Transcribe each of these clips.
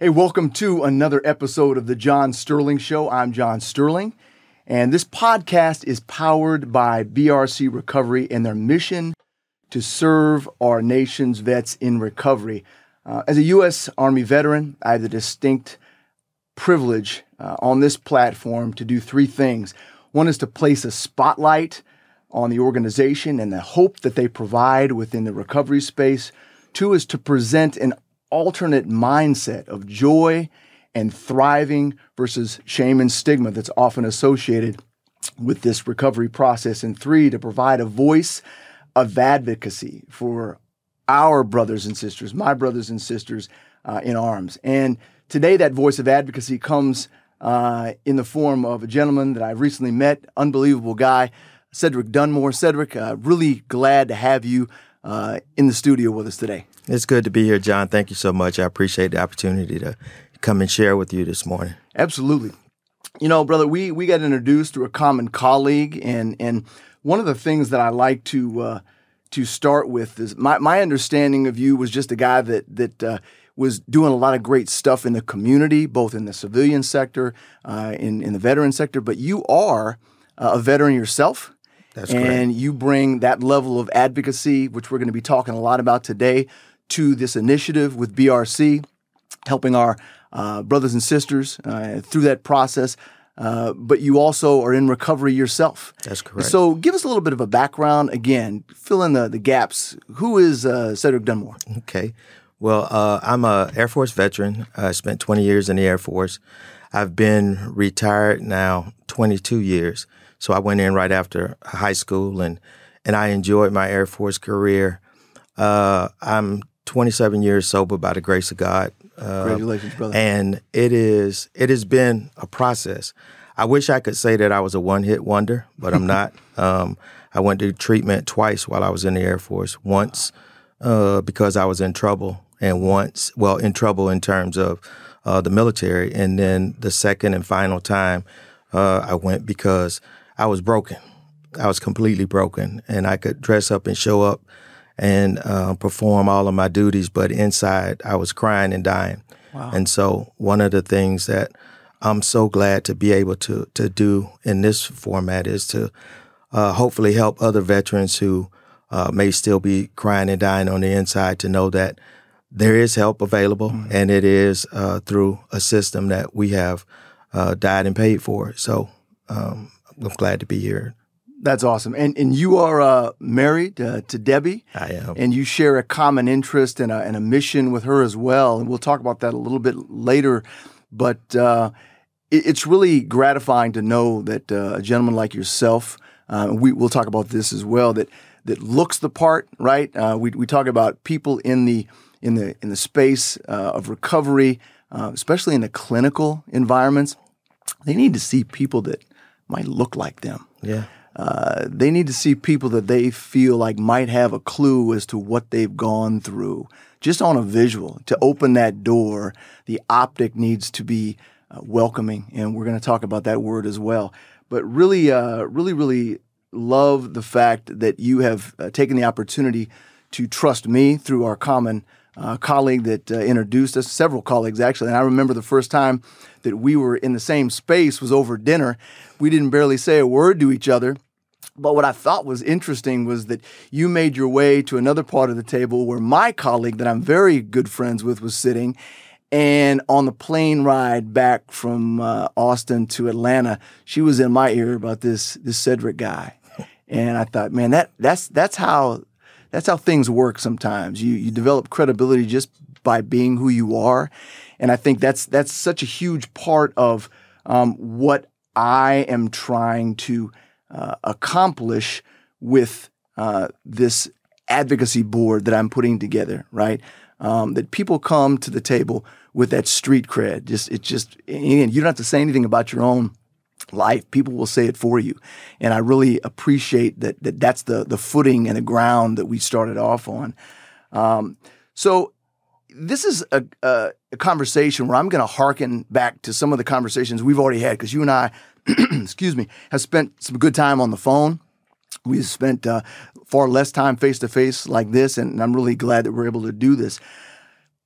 Hey, welcome to another episode of the John Sterling Show. I'm John Sterling, and this podcast is powered by BRC Recovery and their mission to serve our nation's vets in recovery. Uh, as a U.S. Army veteran, I have the distinct privilege uh, on this platform to do three things. One is to place a spotlight on the organization and the hope that they provide within the recovery space. Two is to present an alternate mindset of joy and thriving versus shame and stigma that's often associated with this recovery process. And three, to provide a voice of advocacy for our brothers and sisters, my brothers and sisters uh, in arms. And today, that voice of advocacy comes uh, in the form of a gentleman that I've recently met, unbelievable guy, Cedric Dunmore. Cedric, uh, really glad to have you uh, in the studio with us today. It's good to be here, John. Thank you so much. I appreciate the opportunity to come and share with you this morning. Absolutely. You know, brother, we we got introduced through a common colleague, and and one of the things that I like to uh, to start with is my my understanding of you was just a guy that that uh, was doing a lot of great stuff in the community, both in the civilian sector, uh, in in the veteran sector. But you are uh, a veteran yourself. That's and correct. you bring that level of advocacy, which we're going to be talking a lot about today, to this initiative with BRC, helping our uh, brothers and sisters uh, through that process. Uh, but you also are in recovery yourself. That's correct. So give us a little bit of a background. Again, fill in the, the gaps. Who is uh, Cedric Dunmore? Okay. Well, uh, I'm a Air Force veteran. I spent 20 years in the Air Force. I've been retired now 22 years. So I went in right after high school, and and I enjoyed my Air Force career. Uh, I'm 27 years sober by the grace of God. Uh, Congratulations, brother. and it is it has been a process. I wish I could say that I was a one hit wonder, but I'm not. Um, I went to treatment twice while I was in the Air Force. Once uh, because I was in trouble, and once, well, in trouble in terms of uh, the military, and then the second and final time uh, I went because I was broken. I was completely broken, and I could dress up and show up and uh, perform all of my duties, but inside I was crying and dying. Wow. And so, one of the things that I'm so glad to be able to to do in this format is to uh, hopefully help other veterans who uh, may still be crying and dying on the inside to know that there is help available, and it is uh, through a system that we have uh, died and paid for. So um, I'm glad to be here. That's awesome. And and you are uh, married uh, to Debbie. I am. and you share a common interest and a, and a mission with her as well. And we'll talk about that a little bit later. But uh, it, it's really gratifying to know that uh, a gentleman like yourself, uh, we, we'll talk about this as well, that that looks the part, right? Uh, we, we talk about people in the in the in the space uh, of recovery, uh, especially in the clinical environments. They need to see people that might look like them Yeah. Uh, they need to see people that they feel like might have a clue as to what they've gone through, just on a visual. To open that door, the optic needs to be uh, welcoming, and we're going to talk about that word as well. But really, uh, really, really love the fact that you have uh, taken the opportunity to trust me through our common uh, colleague that uh, introduced us, several colleagues actually. And I remember the first time that we were in the same space was over dinner. We didn't barely say a word to each other. But what I thought was interesting was that you made your way to another part of the table where my colleague that I'm very good friends with was sitting. And on the plane ride back from uh, Austin to Atlanta, she was in my ear about this this Cedric guy. And I thought, man, that that's that's how that's how things work sometimes. You you develop credibility just by being who you are. And I think that's that's such a huge part of um, what I am trying to uh, accomplish with uh, this advocacy board that I'm putting together, right? Um, that people come to the table with that street cred. Just it just again, you don't have to say anything about your own life. People will say it for you, and I really appreciate that. That that's the the footing and the ground that we started off on. Um, so this is a, a, a conversation where I'm going to hearken back to some of the conversations we've already had because you and I, excuse me, have spent some good time on the phone. We've spent uh, far less time face to face like this, and I'm really glad that we're able to do this.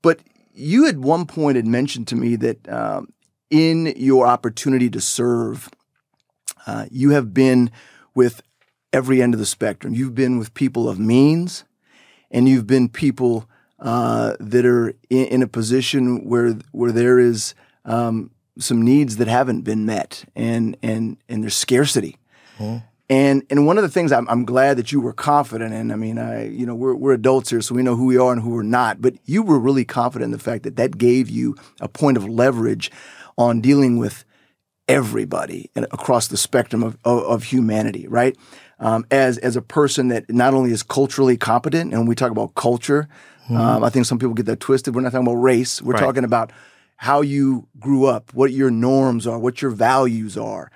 But you at one point had mentioned to me that um, in your opportunity to serve, uh, you have been with every end of the spectrum. You've been with people of means, and you've been people uh, that are in, in, a position where where there is um, some needs that haven't been met, and and and there's scarcity. Mm-hmm. And and one of the things I'm, I'm, glad that you were confident in. I mean, I you know we're we're adults here, so we know who we are and who we're not. But you were really confident in the fact that that gave you a point of leverage on dealing with everybody across the spectrum of, of, of humanity, right? Um, as as a person that not only is culturally competent, and when we talk about culture, mm-hmm. um, I think some people get that twisted. We're not talking about race. We're right. talking about how you grew up, what your norms are, what your values are,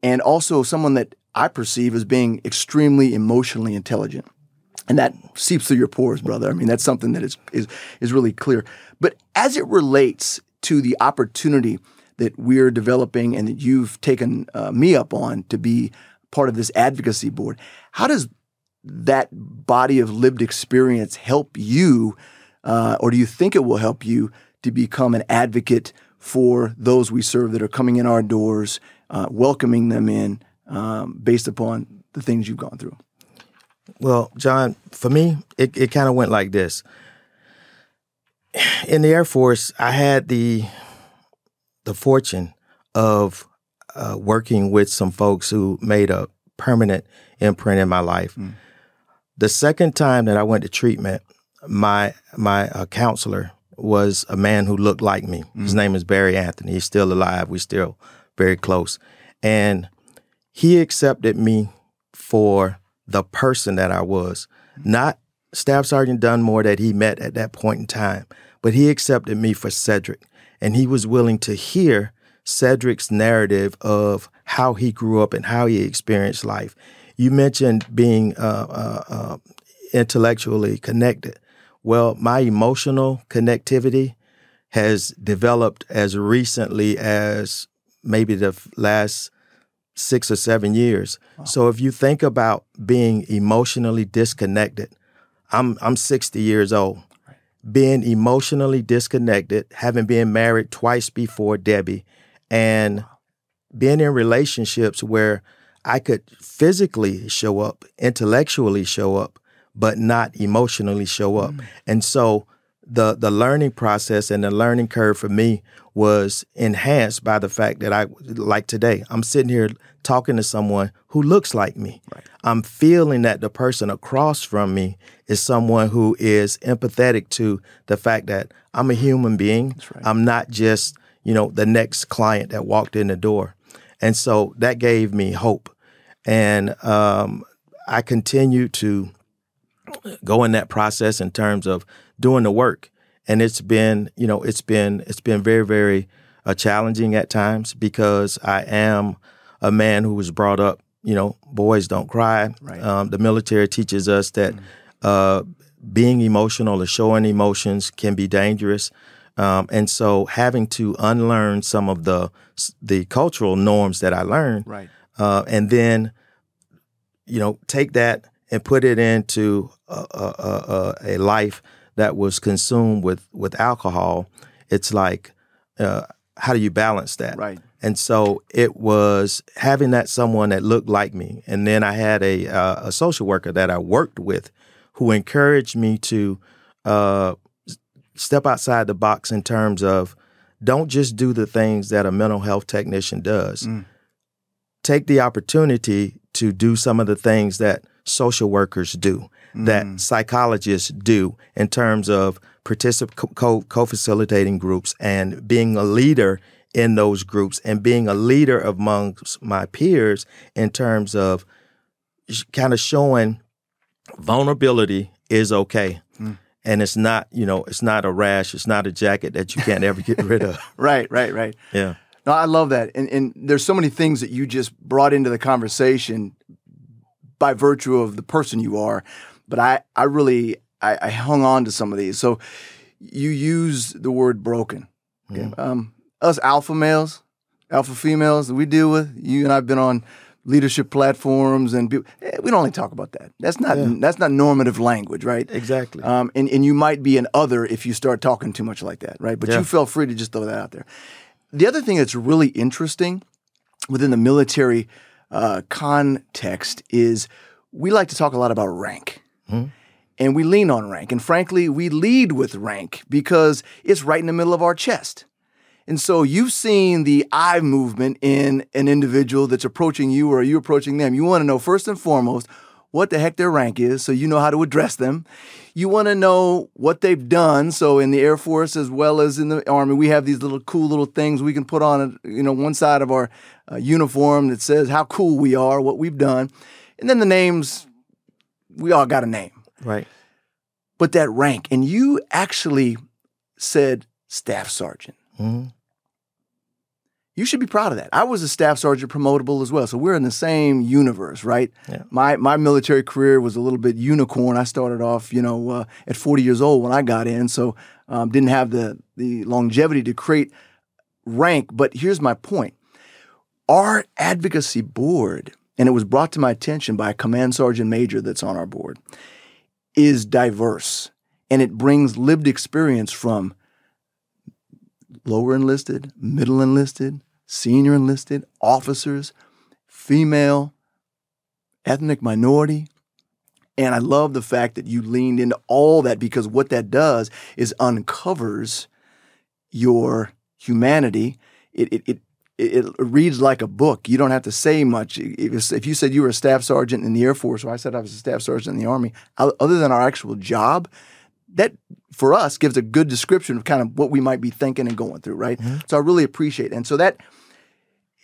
and also someone that I perceive as being extremely emotionally intelligent. And that seeps through your pores, brother. I mean, that's something that is is is really clear. But as it relates to the opportunity that we're developing and that you've taken uh, me up on to be part of this advocacy board, how does that body of lived experience help you, uh, or do you think it will help you to become an advocate for those we serve that are coming in our doors, uh, welcoming them in um, based upon the things you've gone through? Well, John, for me, it, it kind of went like this in the Air Force, I had the the fortune of uh, working with some folks who made a permanent imprint in my life. Mm. The second time that I went to treatment, my my uh, counselor was a man who looked like me. Mm. His name is Barry Anthony. He's still alive. We're still very close, and he accepted me for the person that I was, mm. not Staff Sergeant Dunmore that he met at that point in time, but he accepted me for Cedric. And he was willing to hear Cedric's narrative of how he grew up and how he experienced life. You mentioned being uh, uh, uh, intellectually connected. Well, my emotional connectivity has developed as recently as maybe the last six or seven years. Wow. So if you think about being emotionally disconnected, I'm I'm 60 years old. Being emotionally disconnected, having been married twice before Debbie, and being in relationships where I could physically show up, intellectually show up, but not emotionally show up. Mm. And so the the learning process and the learning curve for me was enhanced by the fact that I like today I'm sitting here talking to someone who looks like me. Right. I'm feeling that the person across from me is someone who is empathetic to the fact that I'm a human being. Right. I'm not just, you know, the next client that walked in the door. And so that gave me hope. And um, I continue to go in that process in terms of doing the work. And it's been, you know, it's been it's been very, very uh, challenging at times because I am a man who was brought up, you know, boys don't cry. Right. Um, the military teaches us that mm-hmm. uh, being emotional or showing emotions can be dangerous. Um, and so having to unlearn some of the the cultural norms that I learned, right. uh, and then you know take that and put it into a, a, a, a life that was consumed with with alcohol. It's like uh, how do you balance that? Right. And so it was having that someone that looked like me, and then I had a uh, a social worker that I worked with, who encouraged me to uh, step outside the box in terms of don't just do the things that a mental health technician does. Mm. Take the opportunity to do some of the things that social workers do, mm. that psychologists do in terms of particip- co- co-facilitating groups and being a leader in those groups and being a leader amongst my peers in terms of kind of showing vulnerability is okay. Mm. And it's not, you know, it's not a rash, it's not a jacket that you can't ever get rid of. right, right, right. Yeah. No, I love that. And, and there's so many things that you just brought into the conversation by virtue of the person you are. But I, I really, I, I hung on to some of these. So you use the word broken. Okay? Mm. Um, us alpha males, alpha females that we deal with, you and I've been on leadership platforms and people, eh, we don't only talk about that. That's not Yeah. that's not normative language, right? Exactly. Um, and, and you might be an other if you start talking too much like that, right? But Yeah. you felt free to just throw that out there. The other thing that's really interesting within the military uh, context is we like to talk a lot about rank. And we lean on rank. And frankly, we lead with rank because it's right in the middle of our chest. And so you've seen the eye movement in an individual that's approaching you or you approaching them. You want to know first and foremost what the heck their rank is so you know how to address them. You want to know what they've done. So in the Air Force as well as in the Army, we have these little cool little things we can put on, you know, one side of our uh, uniform that says how cool we are, what we've done. And then the names, we all got a name right. but that rank. And you actually said staff sergeant. hmm You should be proud of that. I was a staff sergeant promotable as well. So we're in the same universe, right? Yeah. My my military career was a little bit unicorn. I started off, you know, uh, at 40 years old when I got in, so um, didn't have the the longevity to create rank. But here's my point: our advocacy board, and it was brought to my attention by a command sergeant major that's on our board, is diverse, and it brings lived experience from lower enlisted, middle enlisted, senior enlisted, officers, female, ethnic minority. And I love the fact that you leaned into all that because what that does is uncovers your humanity. It, it, it, it reads like a book. You don't have to say much. If, if you said you were a staff sergeant in the Air Force, or I said I was a staff sergeant in the Army, other than our actual job, that for us gives a good description of kind of what we might be thinking and going through, right? So I really appreciate it. And so that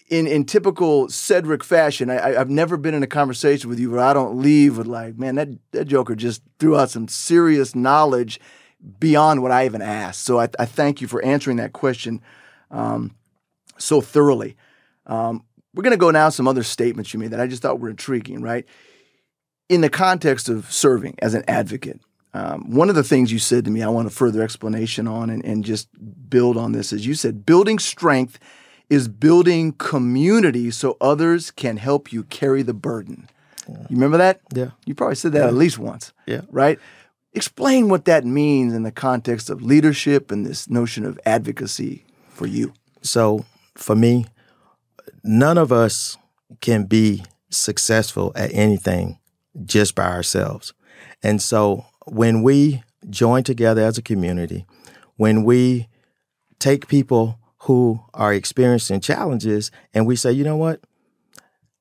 in in typical Cedric fashion, I, I've never been in a conversation with you where I don't leave with like, man, that that Joker just threw out some serious knowledge beyond what I even asked. So I, I thank you for answering that question um, so thoroughly. Um, we're going to go now some other statements you made that I just thought were intriguing, right? In the context of serving as an advocate, um, one of the things you said to me, I want a further explanation on and, and just build on this, is you said building strength is building community so others can help you carry the burden. You remember that? Yeah. You probably said that at least once, Yeah. right? Explain what that means in the context of leadership and this notion of advocacy for you. So for me, none of us can be successful at anything just by ourselves. And so when we join together as a community, when we take people who are experiencing challenges and we say, you know what?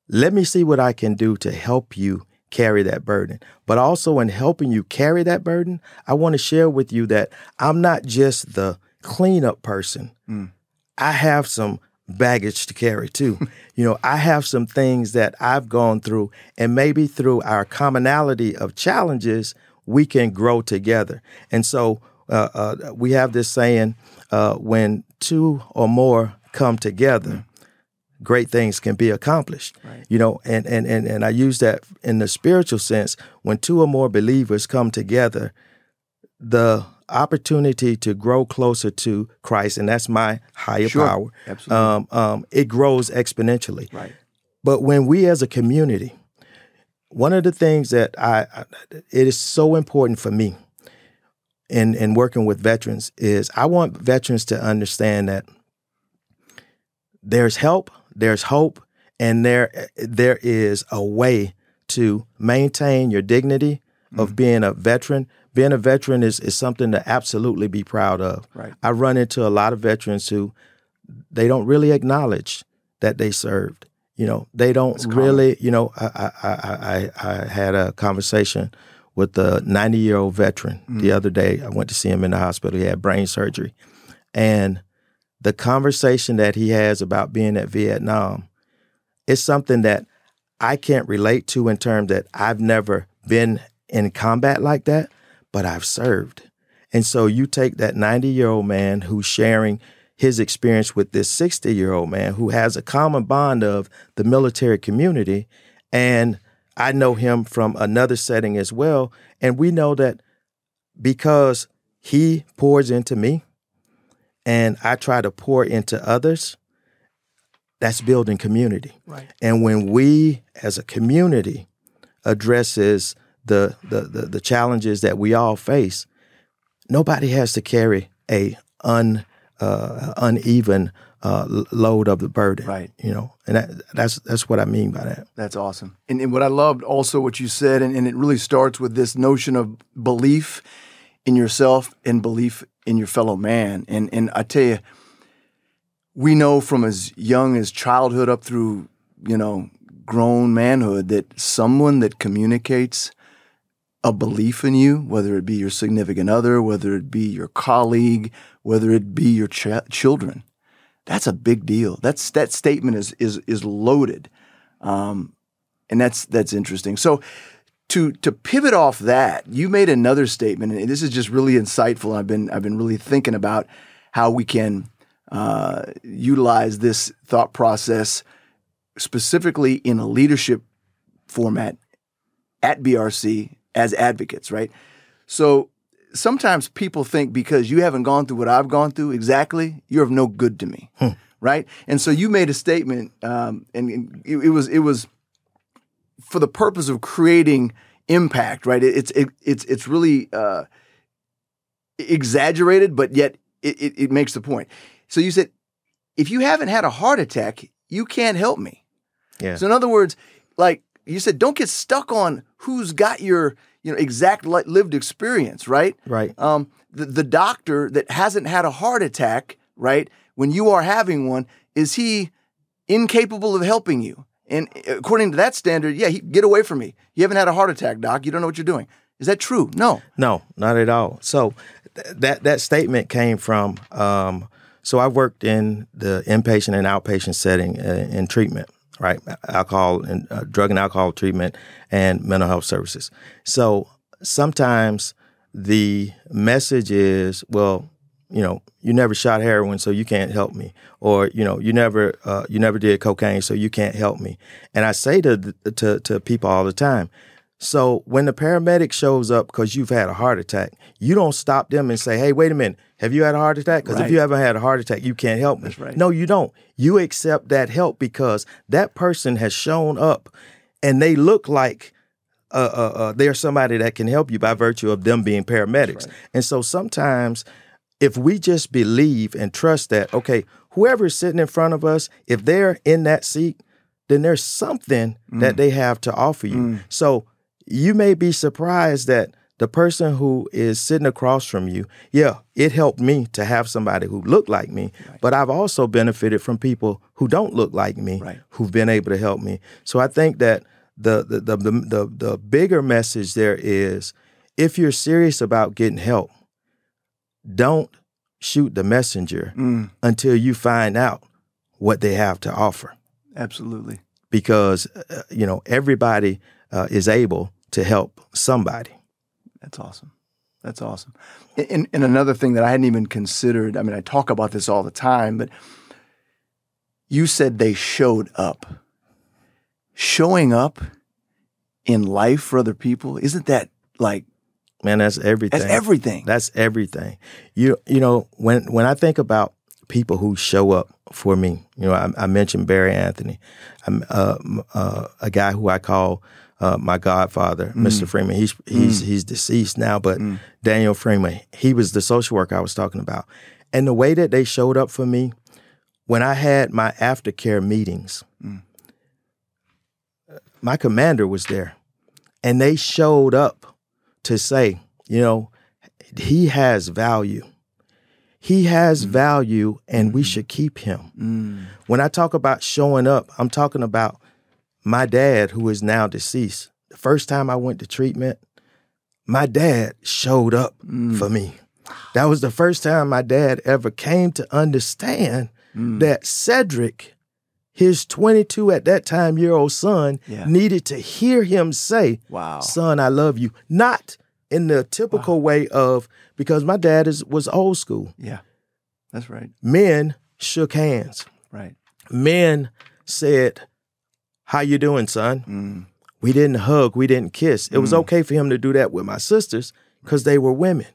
Let me see what I can do to help you carry that burden. But also in helping you carry that burden, I want to share with you that I'm not just the cleanup person. Mm. I have some baggage to carry too. you know, I have some things that I've gone through, and maybe through our commonality of challenges, we can grow together. And so uh, uh, we have this saying uh, when two or more come together, great things can be accomplished. You know, and, and, and, and I use that in the spiritual sense. When two or more believers come together, the opportunity to grow closer to Christ, and that's my higher Sure. power. Absolutely. Um, um, it grows exponentially. Right. But when we as a community, one of the things that I, I it is so important for me in in working with veterans is I want veterans to understand that there's help, there's hope, and there there is a way to maintain your dignity of being a veteran. Being a veteran is, is something to absolutely be proud of. Right. I run into a lot of veterans who they don't really acknowledge that they served. You know, they don't really. You know, I I, I I I had a conversation with a 90 year old veteran the mm. other day. I went to see him in the hospital. He had brain surgery, and the conversation that he has about being at Vietnam is something that I can't relate to in terms that I've never been in combat like that, but I've served. And so you take that 90 year old man who's sharing his experience with this 60 year old man who has a common bond of the military community. And I know him from another setting as well. And we know that because he pours into me and I try to pour into others, that's building community. Right. And when we as a community addresses the the the, the challenges that we all face, nobody has to carry a un uh, uneven uh, load of the burden. Right. You know, and that, that's that's what I mean by that. That's awesome. And, and what I loved also what you said, and, and it really starts with this notion of belief in yourself and belief in your fellow man. And and I tell you, we know from as young as childhood up through, you know, grown manhood that someone that communicates a belief in you, whether it be your significant other, whether it be your colleague, whether it be your ch- children, that's a big deal. That's that statement is is is loaded, um, and that's that's interesting. So to to pivot off that, you made another statement, and this is just really insightful. I've been I've been really thinking about how we can uh, utilize this thought process specifically in a leadership format at BRC as advocates, right? So sometimes people think because you haven't gone through what I've gone through exactly, you're of no good to me, right? And so you made a statement, um, and, it, it was it was for the purpose of creating impact, right? It, it's it, it's it's really uh, exaggerated, but yet it, it, it makes the point. So you said, if you haven't had a heart attack, you can't help me. Yeah. So in other words, like you said, don't get stuck on who's got your you know exact lived experience, right? Right. Um, the, the doctor that hasn't had a heart attack, right? When you are having one, is he incapable of helping you? And according to that standard, yeah, he, get away from me. You haven't had a heart attack, doc. You don't know what you're doing. Is that true? No. No, not at all. So th- that that statement came from. Um, so I worked in the inpatient and outpatient setting uh, in treatment, right? Alcohol and uh, drug and alcohol treatment and mental health services. So sometimes the message is, well, you know, you never shot heroin, so you can't help me, or you know, you never uh, you never did cocaine, so you can't help me. And I say to to to people all the time, so when the paramedic shows up because you've had a heart attack, you don't stop them and say, "Hey, wait a minute, have you had a heart attack?" Because Right. if you haven't had a heart attack, you can't help me. Right. No, you don't. You accept that help because that person has shown up, and they look like uh, uh, uh, they're somebody that can help you by virtue of them being paramedics. And so sometimes, if we just believe and trust that, okay, whoever is sitting in front of us, if they're in that seat, then there's something that they have to offer you. So you may be surprised that the person who is sitting across from you, yeah, it helped me to have somebody who looked like me, but I've also benefited from people who don't look like me Right. who've been able to help me. So I think that the the the the, the, the bigger message there is if you're serious about getting help, don't shoot the messenger Mm, until you find out what they have to offer absolutely. because uh, you know everybody uh, is able to help somebody. That's awesome. That's awesome. And, and another thing that I hadn't even considered, I mean, I talk about this all the time, but you said they showed up. Showing up in life for other people, isn't that like, Man, that's everything. that's everything? That's everything. You you know when when I think about people who show up for me, you know, I, I mentioned Barry Anthony, I'm uh, uh, a guy who I call uh, my godfather, mm. Mr. Freeman. He's he's mm. he's deceased now, but mm. Daniel Freeman, he was the social worker I was talking about, and the way that they showed up for me when I had my aftercare meetings, my commander was there, and they showed up to say, you know, he has value. He has value and we should keep him. Mm, When I talk about showing up, I'm talking about my dad, who is now deceased. The first time I went to treatment, my dad showed up mm. for me. That was the first time my dad ever came to understand mm. that Cedric, his 22 at that time year old son, Yeah. needed to hear him say, wow. son, I love you. Not in the typical way of because my dad is was old school. Yeah, that's right. Men shook hands. Right. Men said, "How you doing, son?" Mm, We didn't hug, we didn't kiss. It was okay for him to do that with my sisters because they were women.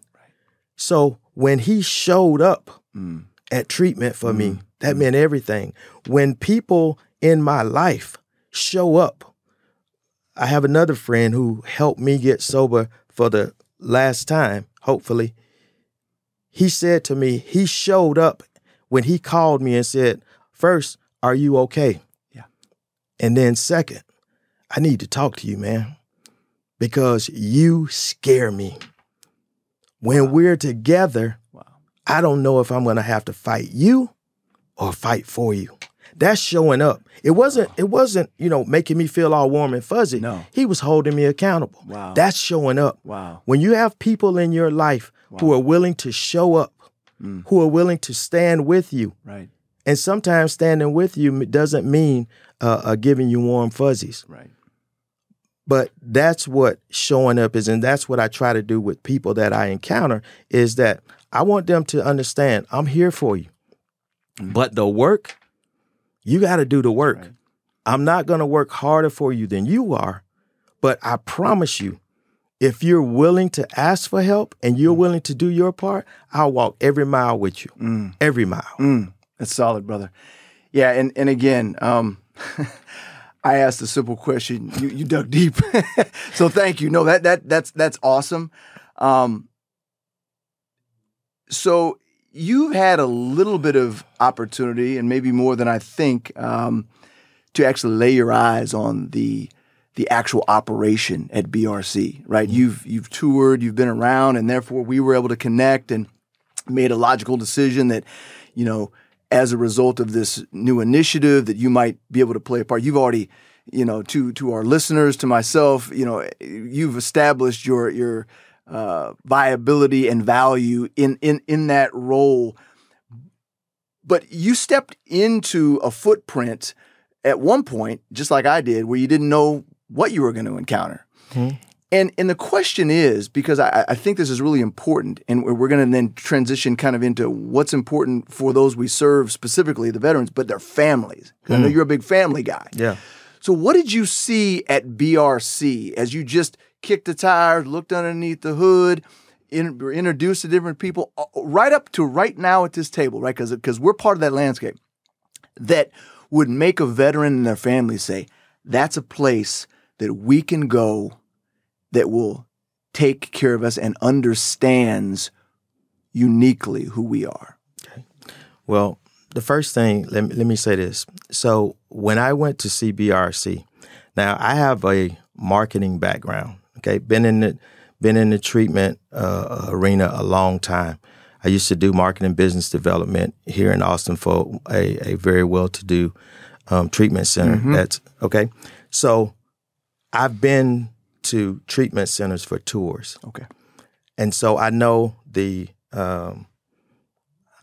So when he showed up mm, at treatment for me, That meant everything. When people in my life show up, I have another friend who helped me get sober for the last time, hopefully. He said to me, he showed up when he called me and said, First, are you okay? And then, second, I need to talk to you, man, because you scare me. When we're together, Wow. I don't know if I'm going to have to fight you or fight for you. That's showing up. It wasn't it wasn't, you know, making me feel all warm and fuzzy. No. He was holding me accountable. Wow. That's showing up. Wow. When you have people in your life who are willing to show up, Mm. who are willing to stand with you, Right. and sometimes standing with you doesn't mean uh, uh, giving you warm fuzzies. Right. But that's what showing up is, and that's what I try to do with people that I encounter is that I want them to understand I'm here for you. But the work, you got to do the work. Right. I'm not going to work harder for you than you are, but I promise you, if you're willing to ask for help and you're willing to do your part, I'll walk every mile with you. Every mile. Mm, that's solid, brother. Yeah, and and again, um, I asked a simple question. You you dug deep, so thank you. No, that that that's that's awesome. Um, so you've had a little bit of opportunity, and maybe more than I think, um, to actually lay your eyes on the the actual operation at BRC. Right? You've you've toured, you've been around, and therefore we were able to connect and made a logical decision that, you know, as a result of this new initiative, that you might be able to play a part. You've already, you know, to to our listeners, to myself, you know, you've established your your uh, viability and value in in in that role. But you stepped into a footprint at one point, just like I did, where you didn't know what you were going to encounter. And and the question is because I, I think this is really important, and we're going to then transition kind of into what's important for those we serve specifically, the veterans, but their families. 'Cause I know you're a big family guy. Yeah. So what did you see at BRC as you just kicked the tires, looked underneath the hood, in, were introduced to different people, uh, right up to right now at this table, right? Because because we're part of that landscape that would make a veteran and their family say, "That's a place that we can go." That will take care of us and understands uniquely who we are. Okay. Well, the first thing, let me, let me say this. So when I went to CBRC, now I have a marketing background. Okay, been in the been in the treatment uh, arena a long time. I used to do marketing business development here in Austin for a, a very well to do um, treatment center. That's okay. So I've been to treatment centers for tours. Okay. And so I know the um,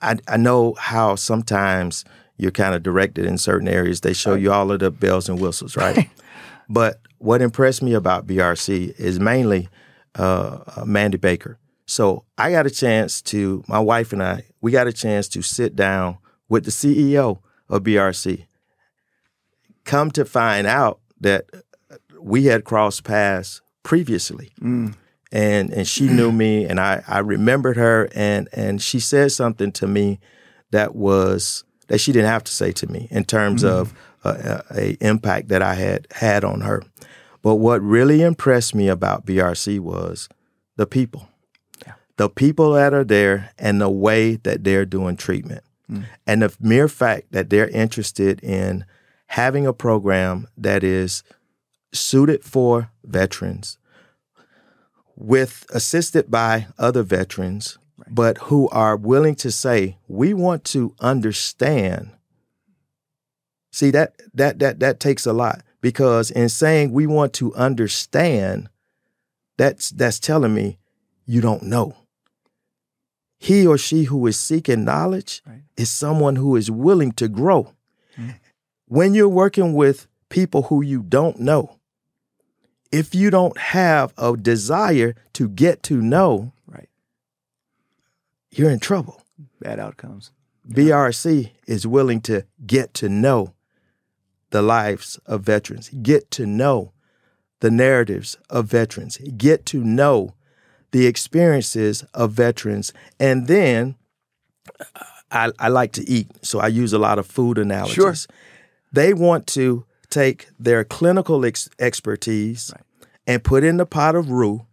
I I know how sometimes you're kind of directed in certain areas. They show you all of the bells and whistles, right? but what impressed me about BRC is mainly uh, uh, Mandy Baker. So I got a chance to my wife and I we got a chance to sit down with the CEO of BRC. Come to find out that we had crossed paths previously mm. and and she knew me and I, I remembered her and and she said something to me that was that she didn't have to say to me in terms mm. of a, a, a impact that I had had on her. But what really impressed me about BRC was the people. The people that are there and the way that they're doing treatment. Mm. And the mere fact that they're interested in having a program that is suited for veterans with assisted by other veterans but who are willing to say we want to understand. See that that that that takes a lot because in saying we want to understand that's that's telling me you don't know. He or she who is seeking knowledge Right. is someone who is willing to grow. Mm. When you're working with people who you don't know if you don't have a desire to get to know Right. you're in trouble Bad outcomes. BRC is willing to get to know the lives of veterans, get to know the narratives of veterans, get to know the experiences of veterans, and then I, I like to eat, so I use a lot of food analogies. Sure. They want to take their clinical ex- expertise and put in the pot of roux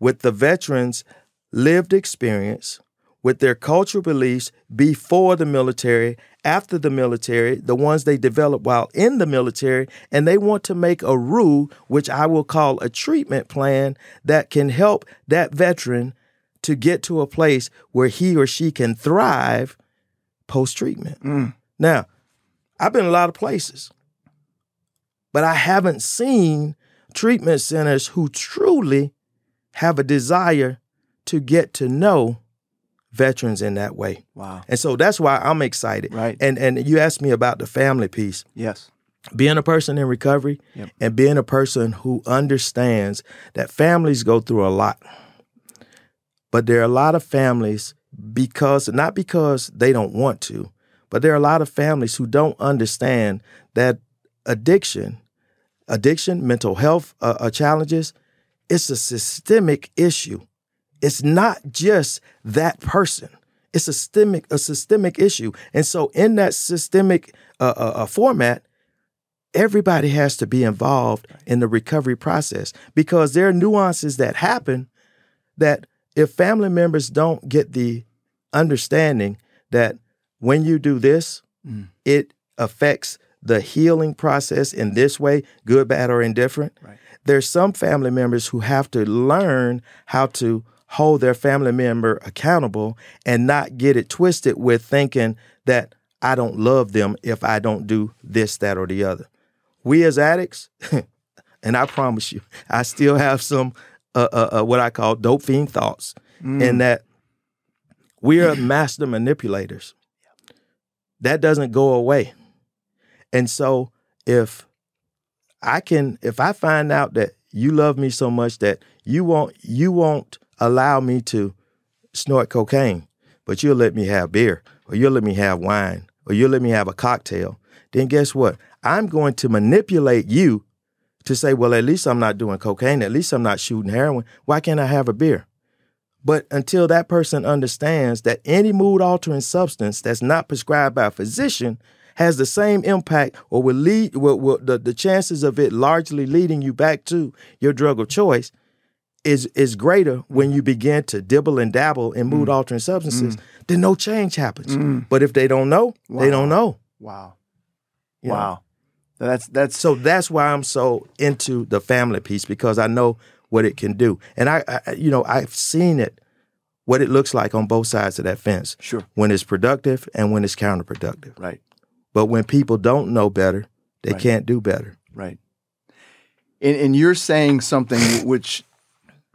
with the veterans' lived experience, with their cultural beliefs before the military, after the military, the ones they developed while in the military, and they want to make a roux, which I will call a treatment plan that can help that veteran to get to a place where he or she can thrive post treatment. Mm. Now, I've been a lot of places, but I haven't seen treatment centers who truly have a desire to get to know veterans in that way. Wow. And so that's why I'm excited. Right. And and you asked me about the family piece. Yes. Being a person in recovery Yep. and being a person who understands that families go through a lot. But there are a lot of families because not because they don't want to, but there are a lot of families who don't understand that addiction, addiction, mental health uh, uh, challenges, it's a systemic issue. It's not just that person. It's a systemic a systemic issue, and so in that systemic uh, uh, uh, format, everybody has to be involved in the recovery process because there are nuances that happen that if family members don't get the understanding that when you do this, Mm. it affects the healing process in this way, good, bad, or indifferent. Right. There's some family members who have to learn how to hold their family member accountable and not get it twisted with thinking that I don't love them if I don't do this, that, or the other. We as addicts, and I promise you, I still have some uh, uh, uh, what I call dope fiend thoughts, in that we are master manipulators. That doesn't go away. And so if I can if I find out that you love me so much that you won't you won't allow me to snort cocaine, but you'll let me have beer, or you'll let me have wine, or you'll let me have a cocktail, then guess what? I'm going to manipulate you to say, well, at least I'm not doing cocaine, at least I'm not shooting heroin. Why can't I have a beer? But until that person understands that any mood altering substance that's not prescribed by a physician has the same impact or will lead will, will, the, the chances of it largely leading you back to your drug of choice is is greater when you begin to dibble and dabble in mood mm. altering substances, mm. then no change happens. Mm. But if they don't know, they don't know. Wow. you know? Wow. That's that's So that's why I'm so into the family piece because I know what it can do, and I, I you know, I've seen it, what it looks like on both sides of that fence. Sure. When it's productive and when it's counterproductive. right. But when people don't know better, they Right. can't do better. Right. And, and you're saying something which,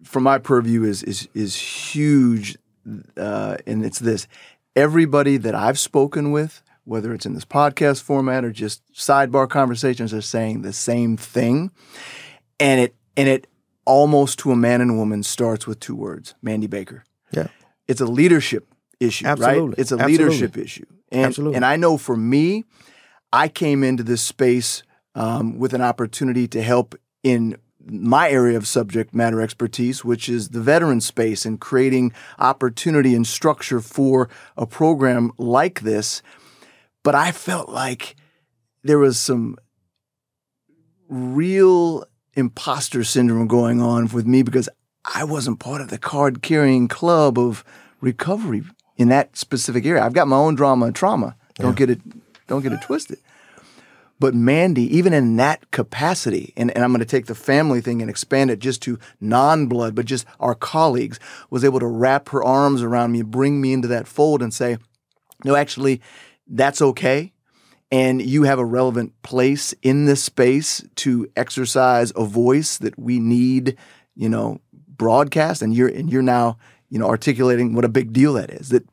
from my purview, is is is huge, uh, and it's this: everybody that I've spoken with, whether it's in this podcast format or just sidebar conversations, are saying the same thing, and it and it almost to a man and woman starts with two words: Mandy Baker. Yeah. It's a leadership issue, right? It's a Absolutely. leadership issue, and Absolutely. and I know for me, I came into this space um, with an opportunity to help in my area of subject matter expertise, which is the veteran space and creating opportunity and structure for a program like this. But I felt like there was some real imposter syndrome going on with me because I wasn't part of the card carrying club of recovery in that specific area. I've got my own drama and trauma. Don't get it don't get it twisted. But Mandy, even in that capacity, and, and I'm going to take the family thing and expand it just to non blood, but just our colleagues, was able to wrap her arms around me, bring me into that fold, and say, no, actually, that's okay. And you have a relevant place in this space to exercise a voice that we need, you know, broadcast. And you're and you're now, you know, articulating what a big deal that is. That,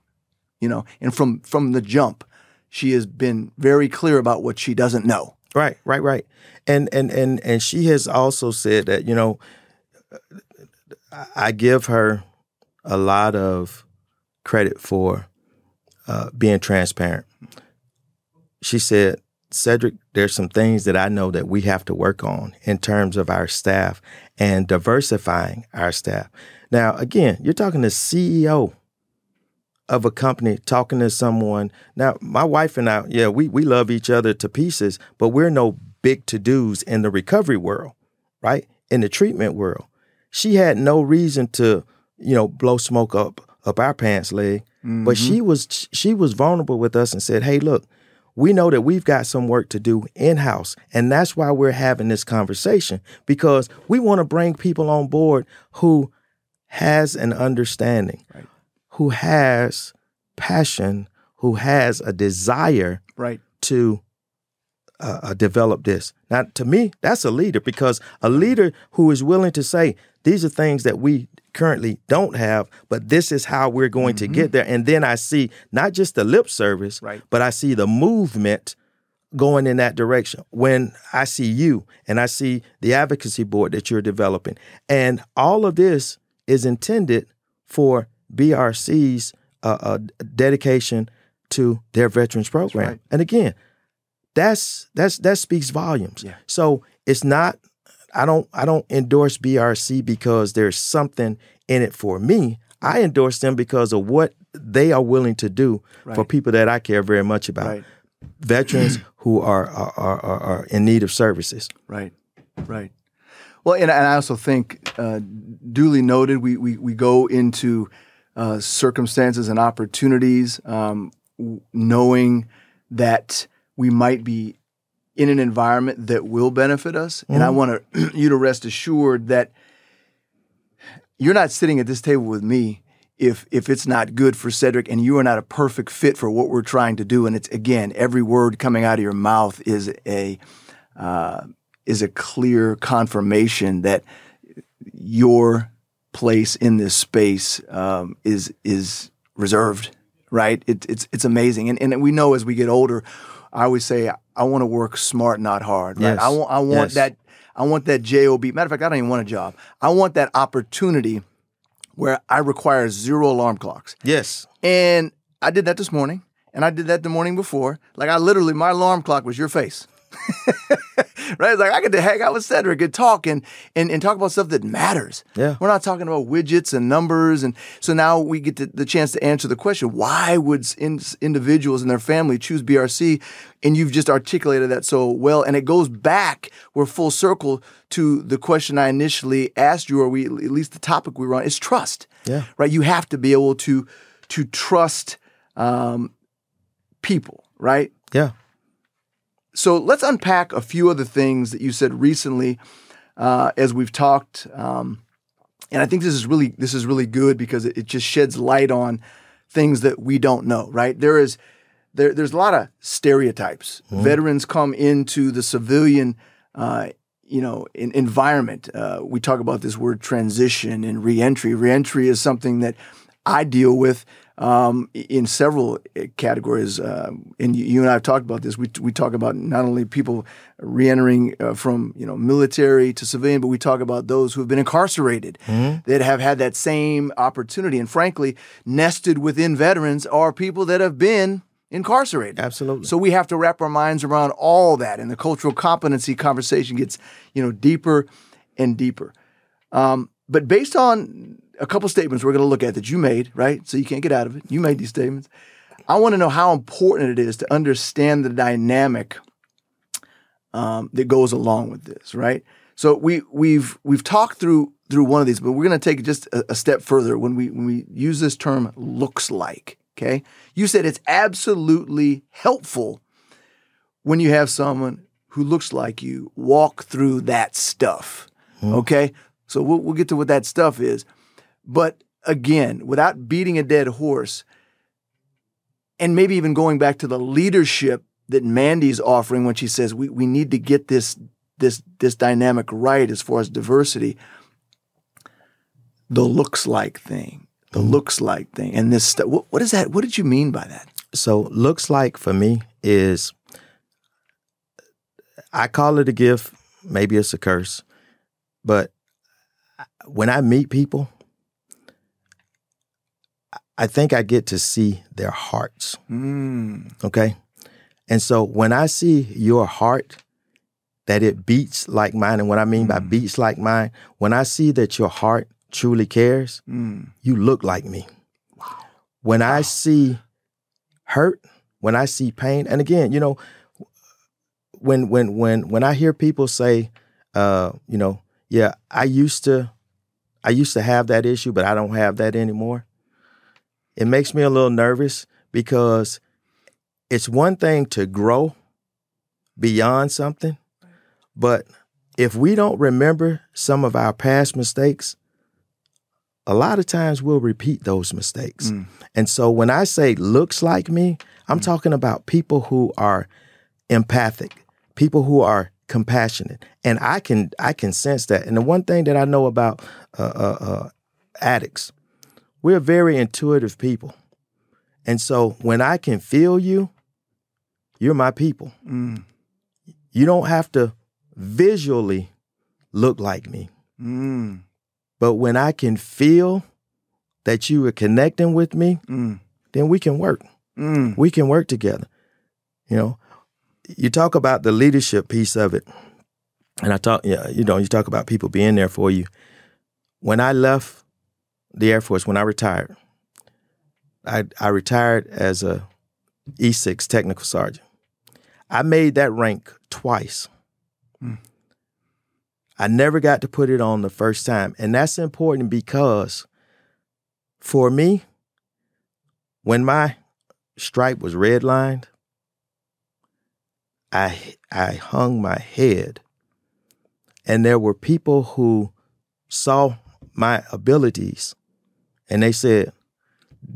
you know, and from from the jump, she has been very clear about what she doesn't know. Right, right, right. And and and and she has also said that you know, I- give her a lot of credit for uh, being transparent. She said, Cedric, there's some things that I know that we have to work on in terms of our staff and diversifying our staff. Now, again, you're talking to CEO of a company talking to someone. Now, my wife and I, yeah, we we love each other to pieces, but we're no big to dos in the recovery world, right? In the treatment world, she had no reason to, you know, blow smoke up up our pants leg, mm-hmm. but she was she was vulnerable with us and said, "Hey, look." We know that we've got some work to do in house. And that's why we're having this conversation because we want to bring people on board who has an understanding, right who has passion, who has a desire right. to uh, uh, develop this. Now, to me, that's a leader because a leader who is willing to say, these are things that we currently don't have, but this is how we're going mm-hmm. to get there. And then I see not just the lip service, right. but I see the movement going in that direction. When I see you and I see the advocacy board that you're developing, and all of this is intended for BRC's uh, uh, dedication to their veterans program. Right. And again, that's that's that speaks volumes. Yeah. So it's not I don't I don't endorse BRC because there's something in it for me. I endorse them because of what they are willing to do right. for people that I care very much about. Right. Veterans who are, are are, are in need of services. Right. Right. Well, and, and I also think, uh, duly noted, we, we, we go into uh, circumstances and opportunities, um, knowing that we might be in an environment that will benefit us. Mm-hmm. And I mm-hmm. want you to rest assured that you're not sitting at this table with me if if it's not good for Cedric and you are not a perfect fit for what we're trying to do. And it's again, every word coming out of your mouth is a uh, is a clear confirmation that your place in this space um, is is reserved, right? It, it's it's amazing, and and we know as we get older, I always say I want to work smart, not hard. Right? Yes. I want I want yes. that I want that job. Matter of fact, I don't even want a job. I want that opportunity where I require zero alarm clocks. Yes, and I did that this morning, and I did that the morning before. Like I literally, my alarm clock was your face. right? It's like I get to hang out with Cedric and talk and, and, and talk about stuff that matters. Yeah. We're not talking about widgets and numbers. And so now we get to, the chance to answer the question why would in, individuals and their family choose BRC? And you've just articulated that so well. And it goes back, we're full circle to the question I initially asked you, or we at least the topic we were on, is trust. Yeah. Right? You have to be able to to trust um, people, right? Yeah. So let's unpack a few of the things that you said recently uh, as we've talked. Um, and I think this is really this is really good because it, it, just sheds light on things that we don't know. Right? There is there, there's a lot of stereotypes. Mm-hmm. Veterans come into the civilian. Uh, you know, in, environment. Uh, we talk about this word transition and reentry. Reentry is something that I deal with um, in several eh, categories. Uh, and you and I have talked about this. We, we talk about not only people reentering uh, from you know military to civilian, but we talk about those who have been incarcerated mm-hmm. that have had that same opportunity. And frankly, nested within veterans are people that have been incarcerated. Absolutely. So we have to wrap our minds around all that, and the cultural competency conversation gets you know deeper and deeper. Um, but based on a couple statements we're going to look at that you made, right? So you can't get out of it. You made these statements. I want to know how important it is to understand the dynamic um, that goes along with this, right? So we we've we've talked through through one of these, but we're going to take just a, a step further when we when we use this term looks like. Okay, you said it's absolutely helpful when you have someone who looks like you walk through that stuff. Mm-hmm. Okay, so we'll, we'll get to what that stuff is. But again, without beating a dead horse, and maybe even going back to the leadership that Mandy's offering when she says we, we need to get this this this dynamic right as far as diversity. The looks like thing, the mm-hmm. looks like thing, and this stuff. What, what is that? What did you mean by that? So looks like for me is I call it a gift. Maybe it's a curse, but when I meet people, I think I get to see their hearts. Mm. Okay. And so when I see your heart, that it beats like mine, and what I mean mm. by beats like mine, when I see that your heart truly cares, mm. you look like me. Wow. when I see hurt, when I see pain, and again, you know, when when when when I hear people say, uh, you know, yeah, I used to, I used to have that issue, but I don't have that anymore. It makes me a little nervous because it's one thing to grow beyond something, but if we don't remember some of our past mistakes, a lot of times we'll repeat those mistakes. Mm. And so when I say looks like me, I'm mm. talking about people who are empathic, people who are compassionate, and I can I can sense that. And the one thing that I know about uh, uh, uh, addicts, we're very intuitive people, and so when I can feel you, you're my people. Mm. You don't have to visually look like me. Mm. But when I can feel that you are connecting with me, mm. then we can work. Mm. We can work together. You know, you talk about the leadership piece of it. And I talk, yeah, you know, you talk about people being there for you. When I left the Air Force, when I retired, I, I retired as a E6 technical sergeant. I made that rank twice. Mm. I never got to put it on the first time. And that's important because for me, when my stripe was redlined, I I hung my head. And there were people who saw my abilities and they said,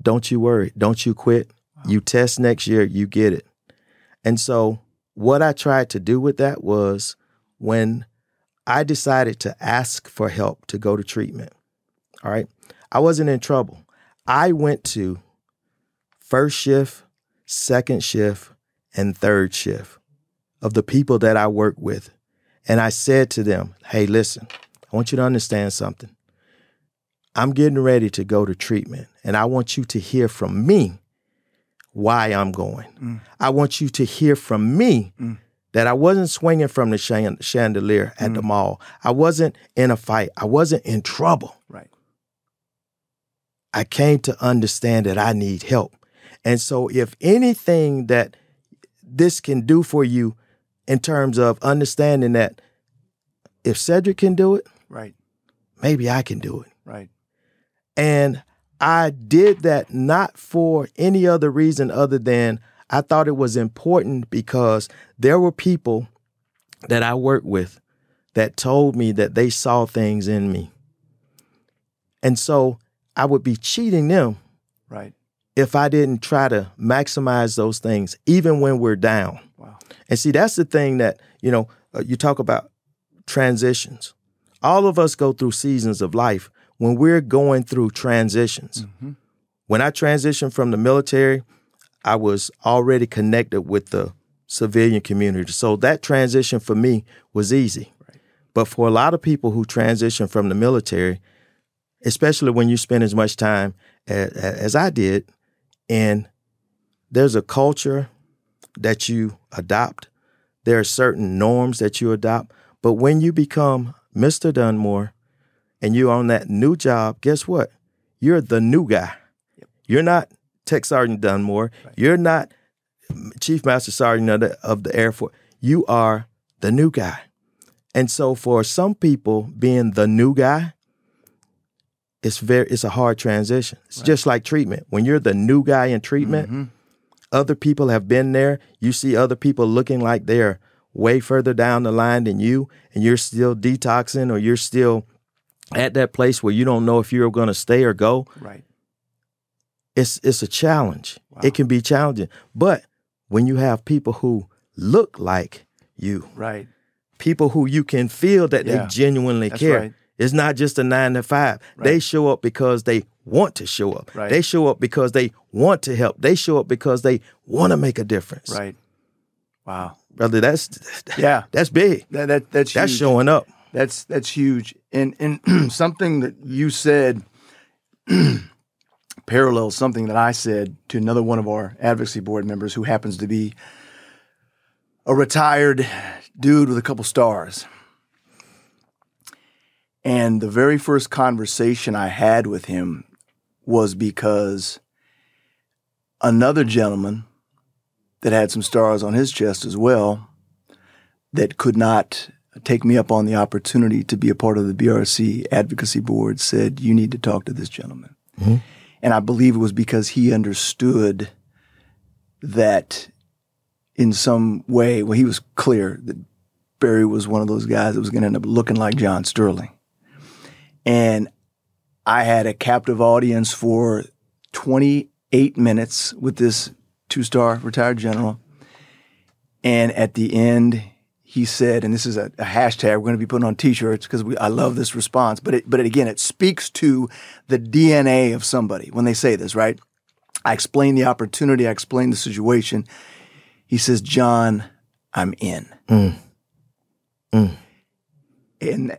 Don't you worry, don't you quit. You test next year, you get it. And so what I tried to do with that was when I decided to ask for help to go to treatment. All right. I wasn't in trouble. I went to first shift, second shift, and third shift of the people that I work with. And I said to them, hey, listen, I want you to understand something. I'm getting ready to go to treatment, and I want you to hear from me why I'm going. Mm. I want you to hear from me mm that I wasn't swinging from the chandelier at mm. the mall. I wasn't in a fight. I wasn't in trouble. Right. I came to understand that I need help. And so, if anything that this can do for you in terms of understanding that if Cedric can do it, right, maybe I can do it. Right. And I did that not for any other reason other than I thought it was important because there were people that I worked with that told me that they saw things in me. And so I would be cheating them. Right. If I didn't try to maximize those things, even when we're down. Wow. And see, that's the thing that, you know, uh, you talk about transitions. All of us go through seasons of life when we're going through transitions. Mm-hmm. When I transitioned from the military, I was already connected with the civilian community. So that transition for me was easy. Right. But for a lot of people who transition from the military, especially when you spend as much time as, as I did, and there's a culture that you adopt, there are certain norms that you adopt. But when you become Mr. Dunmore and you're on that new job, guess what? You're the new guy. Yep. You're not Tech Sergeant Dunmore. Right. You're not Chief Master Sergeant of the, of the Air Force. You are the new guy. And so for some people, being the new guy, it's very it's a hard transition. It's right. just like treatment. When you're the new guy in treatment, mm-hmm. other people have been there. You see other people looking like they're way further down the line than you, and you're still detoxing or you're still at that place where you don't know if you're going to stay or go. Right it's it's a challenge. Wow. It can be challenging. But when you have people who look like you, right? People who you can feel that yeah. they genuinely That's care. Right. It's not just a nine to five. Right. They show up because they want to show up. Right. They show up because they want to help. They show up because they want to make a difference. Right. Wow. Brother, that's yeah. That's big. That, that that's that's huge. showing up. That's that's huge. And and something that you said parallels something that I said to another one of our advocacy board members who happens to be a retired dude with a couple stars. And the very first conversation I had with him was because another gentleman that had some stars on his chest as well that could not take me up on the opportunity to be a part of the BRC advocacy board said, You need to talk to this gentleman. Mm-hmm. And I believe it was because he understood that in some way, well, he was clear that Barry was one of those guys that was going to end up looking like John Sterling. And I had a captive audience for 28 minutes with this two star retired general. And at the end, he said, and this is a, a hashtag we're going to be putting on T-shirts because I love this response. But it, but it, again, it speaks to the DNA of somebody when they say this, right? I explain the opportunity, I explain the situation. He says, "John, I'm in." Mm. Mm. And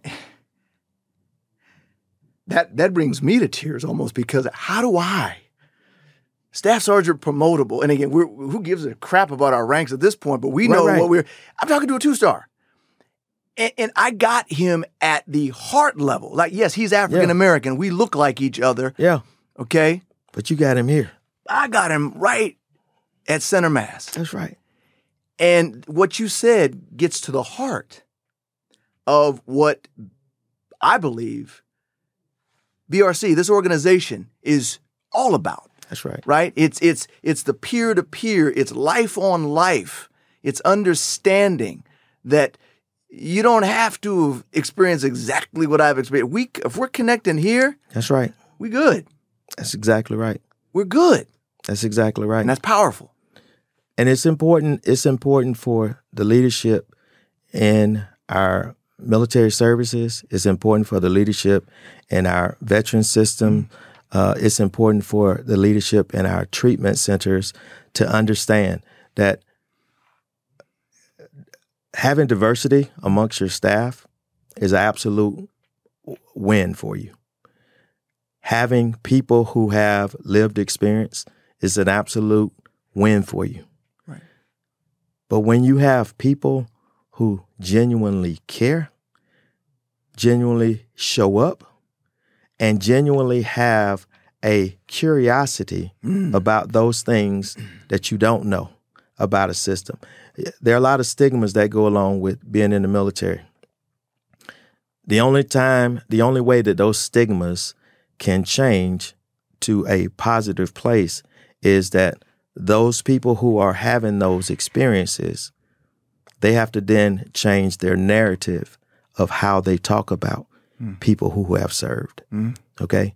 that that brings me to tears almost because how do I? Staff sergeant promotable, and again, who gives a crap about our ranks at this point? But we know right, right. what we're. I'm talking to a two star, and, and, I got him at the heart level. Like, yes, he's African American. Yeah. We look like each other. Yeah. Okay. But you got him here. I got him right at center mass. That's right. And what you said gets to the heart of what I believe BRC, this organization, is all about. That's right. Right? It's it's it's the peer to peer, it's life on life. It's understanding that you don't have to experience exactly what I've experienced. We if we're connecting here, that's right. We good. That's exactly right. We're good. That's exactly right. And that's powerful. And it's important it's important for the leadership in our military services. It's important for the leadership in our veteran system. Mm-hmm uh, it's important for the leadership in our treatment centers to understand that having diversity amongst your staff is an absolute win for you. Having people who have lived experience is an absolute win for you. Right. But when you have people who genuinely care, genuinely show up, and genuinely have a curiosity mm. about those things that you don't know about a system. There are a lot of stigmas that go along with being in the military. The only time, the only way that those stigmas can change to a positive place is that those people who are having those experiences, they have to then change their narrative of how they talk about mm. people who have served. Mm. Okay.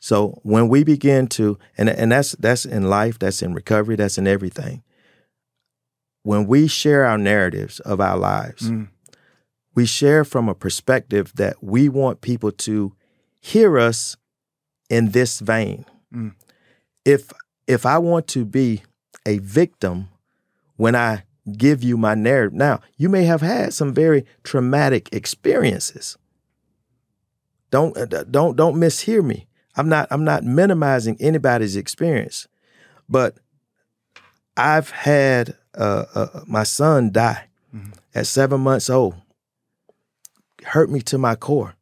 So when we begin to, and, and that's that's in life, that's in recovery, that's in everything. When we share our narratives of our lives, mm. we share from a perspective that we want people to hear us in this vein. Mm. If if I want to be a victim when I give you my narrative, now you may have had some very traumatic experiences. Don't uh, don't don't mishear me. I'm not I'm not minimizing anybody's experience, but I've had uh, uh, my son die mm-hmm. at seven months old. Hurt me to my core,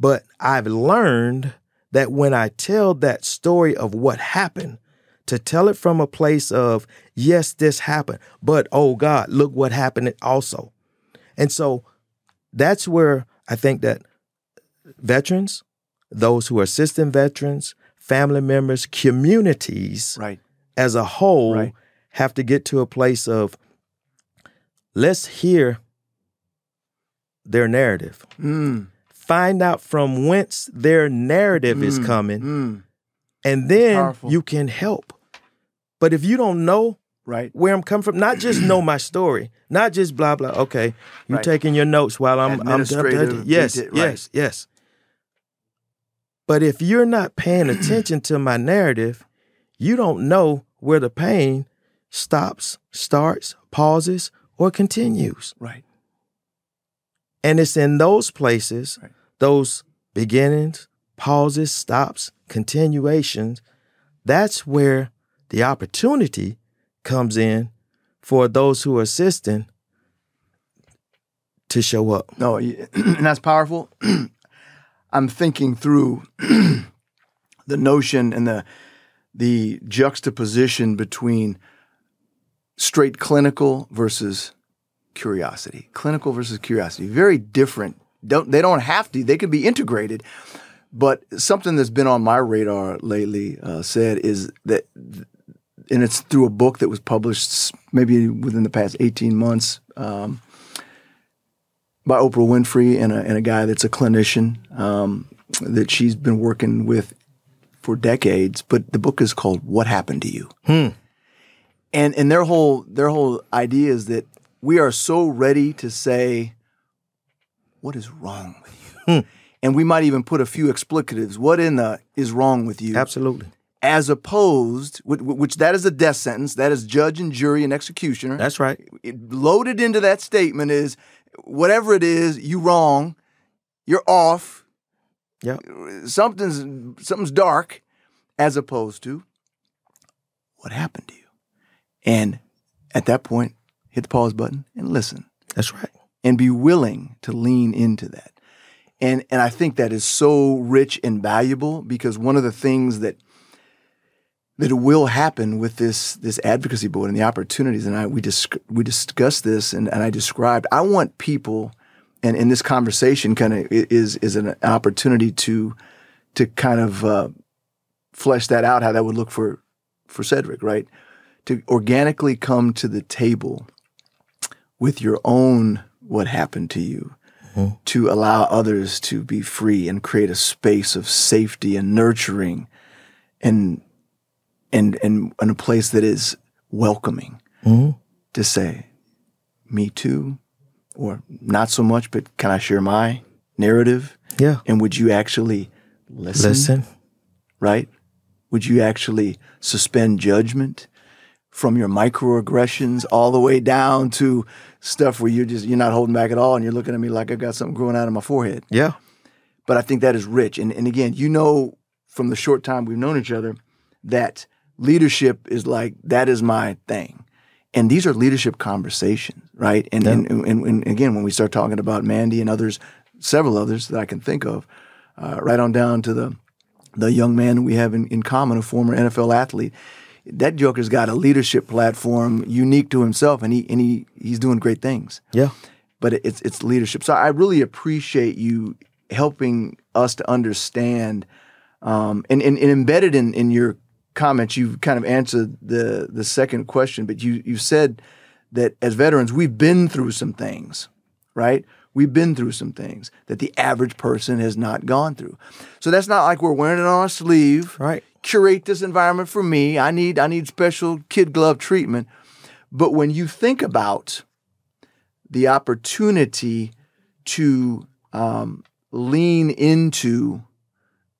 but I've learned that when I tell that story of what happened, to tell it from a place of yes, this happened, but oh God, look what happened also, and so that's where I think that veterans, those who are assisting veterans, family members, communities right. as a whole right. have to get to a place of let's hear their narrative. Mm. Find out from whence their narrative mm. is coming. Mm. And then Powerful. you can help. But if you don't know right where I'm coming from, not just know my story, not just blah blah. Okay, you right. taking your notes while I'm I'm, yes, right. yes, yes. But if you're not paying attention to my narrative, you don't know where the pain stops, starts, pauses, or continues. Right. And it's in those places, right. those beginnings, pauses, stops, continuations, that's where the opportunity comes in for those who are assisting to show up. No, and that's powerful. I'm thinking through the notion and the the juxtaposition between straight clinical versus curiosity. Clinical versus curiosity. Very different. Don't they don't have to. They can be integrated. But something that's been on my radar lately, uh, said, is that, and it's through a book that was published maybe within the past 18 months um, by Oprah Winfrey and a, and a guy that's a clinician um, that she's been working with for decades. But the book is called "What Happened to You," Hmm. and and their whole their whole idea is that we are so ready to say, "What is wrong with you?" And we might even put a few explicatives. What in the is wrong with you? Absolutely. As opposed, which, which that is a death sentence. That is judge and jury and executioner. That's right. It- loaded into that statement is whatever it is, you wrong, you're off, Yeah. something's something's dark, as opposed to what happened to you. And at that point, hit the pause button and listen That's right. and be willing to lean into that. And and I think that is so rich and valuable because one of the things that that it will happen with this this advocacy board and the opportunities. And I we dis- we discussed this and, and I described I want people and in this conversation kind of is is an opportunity to to kind of uh, flesh that out how that would look for for Cedric right? To organically come to the table with your own what happened to you to allow others to be free and create a space of safety and nurturing and and and, and a place that is welcoming mm-hmm. to say me too or not so much but can I share my narrative Yeah. and would you actually listen, Listen. right would you actually suspend judgment from your microaggressions all the way down to stuff where you're just you're not holding back at all and you're looking at me like I've got something growing out of my forehead. Yeah. But I think that is rich. And and again, you know from the short time we've known each other that leadership is like that is my thing. And these are leadership conversations, right? And, and, and, and again, when we start talking about Mandy and others, several others that I can think of, uh, right on down to the the young man we have in, in common, a former NFL athlete. That Joker's got a leadership platform unique to himself, and he and he he's doing great things. Yeah. But it's it's leadership. So I really appreciate you helping us to understand, um, and, and and embedded in in your comments, you've kind of answered the the second question. But you you said that as veterans, we've been through some things, right? We've been through some things that the average person has not gone through. So that's not like we're wearing it on our sleeve. Right. Curate this environment for me. I need I need special kid glove treatment. But when you think about the opportunity to um, lean into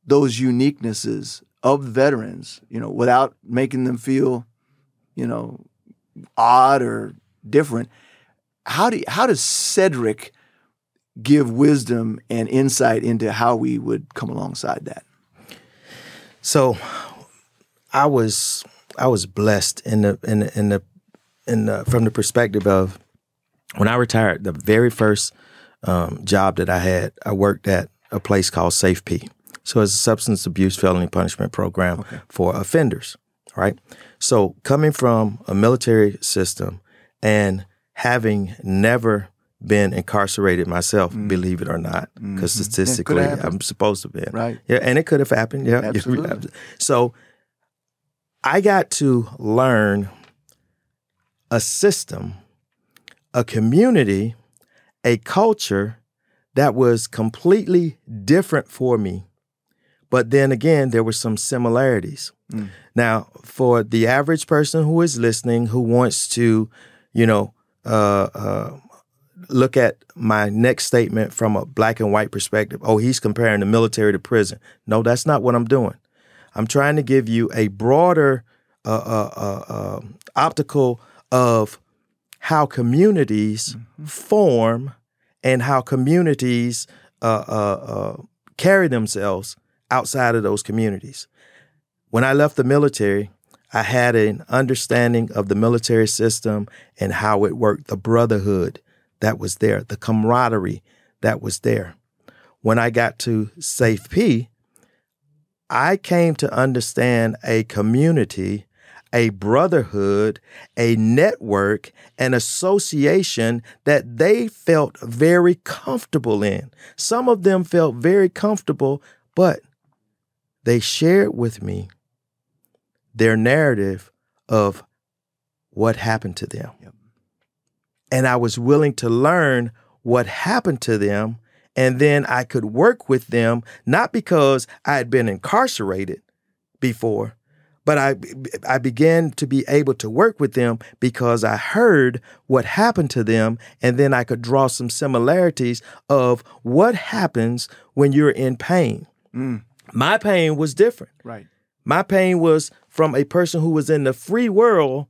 those uniquenesses of veterans, you know, without making them feel, you know, odd or different. How do how does Cedric give wisdom and insight into how we would come alongside that? So I was I was blessed in the in the, in the in the, from the perspective of when I retired, the very first um, job that I had, I worked at a place called Safe P. So it's a substance abuse felony punishment program for offenders, right? So coming from a military system and having never been incarcerated myself, believe it or not, because statistically. I'm supposed to be. Right. Yeah, and it could have happened. Yeah, Absolutely. So I got to learn a system, a community, a culture that was completely different for me. But then again, there were some similarities. Now, for the average person who is listening, who wants to, you know, uh, uh, look at my next statement from a black and white perspective. Oh, he's comparing the military to prison. No, that's not what I'm doing. I'm trying to give you a broader uh, uh, uh, uh, optical of how communities form and how communities uh, uh, uh, carry themselves outside of those communities. When I left the military, I had an understanding of the military system and how it worked, the brotherhood that was there, the camaraderie that was there. When I got to Safe P, I came to understand a community, a brotherhood, a network, an association that they felt very comfortable in. Some of them felt very comfortable, but they shared with me their narrative of what happened to them. Yep. And I was willing to learn what happened to them. And then I could work with them, not because I had been incarcerated before, but I, I began to be able to work with them because I heard what happened to them. And then I could draw some similarities of what happens when you're in pain. Mm, My pain was different. right. My pain was from a person who was in the free world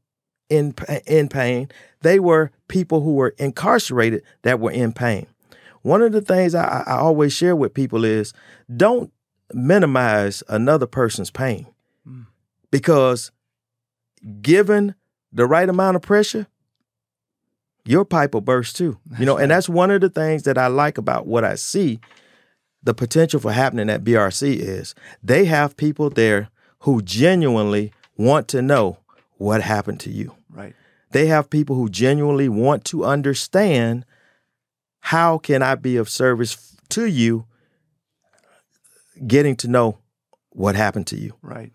in in pain. They were people who were incarcerated that were in pain. One of the things I, I always share with people is don't minimize another person's pain Mm. because given the right amount of pressure, your pipe will burst too. you know, and that's one of the things that I like about what I see. The potential for happening at BRC is they have people there who genuinely want to know what happened to you. Right. They have people who genuinely want to understand how can I be of service to you getting to know what happened to you. Right.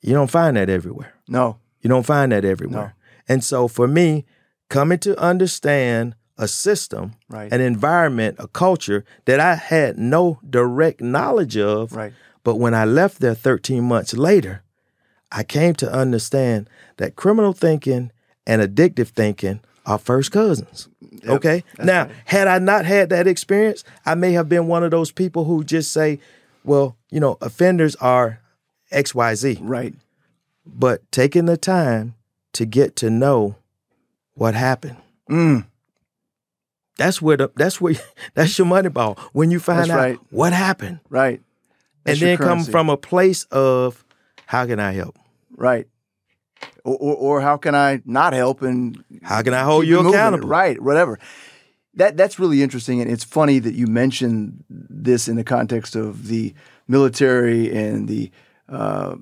You don't find that everywhere. No. You don't find that everywhere. And so for me, coming to understand a system, Right. an environment, a culture that I had no direct knowledge of, right. but when I left there 13 months later, I came to understand that criminal thinking and addictive thinking are first cousins. Yep, okay? Now, right. had I not had that experience, I may have been one of those people who just say, well, you know, offenders are XYZ. Right. But taking the time to get to know what happened. Mm, That's where the that's where that's your money ball. When you find That's out right. what happened. right. and That's your then come from a place of how can I help? Right. Or, or, or how can I not help and How can I hold you it accountable? Right, whatever. That that's really interesting, and it's funny that you mentioned this in the context of the military and the uh,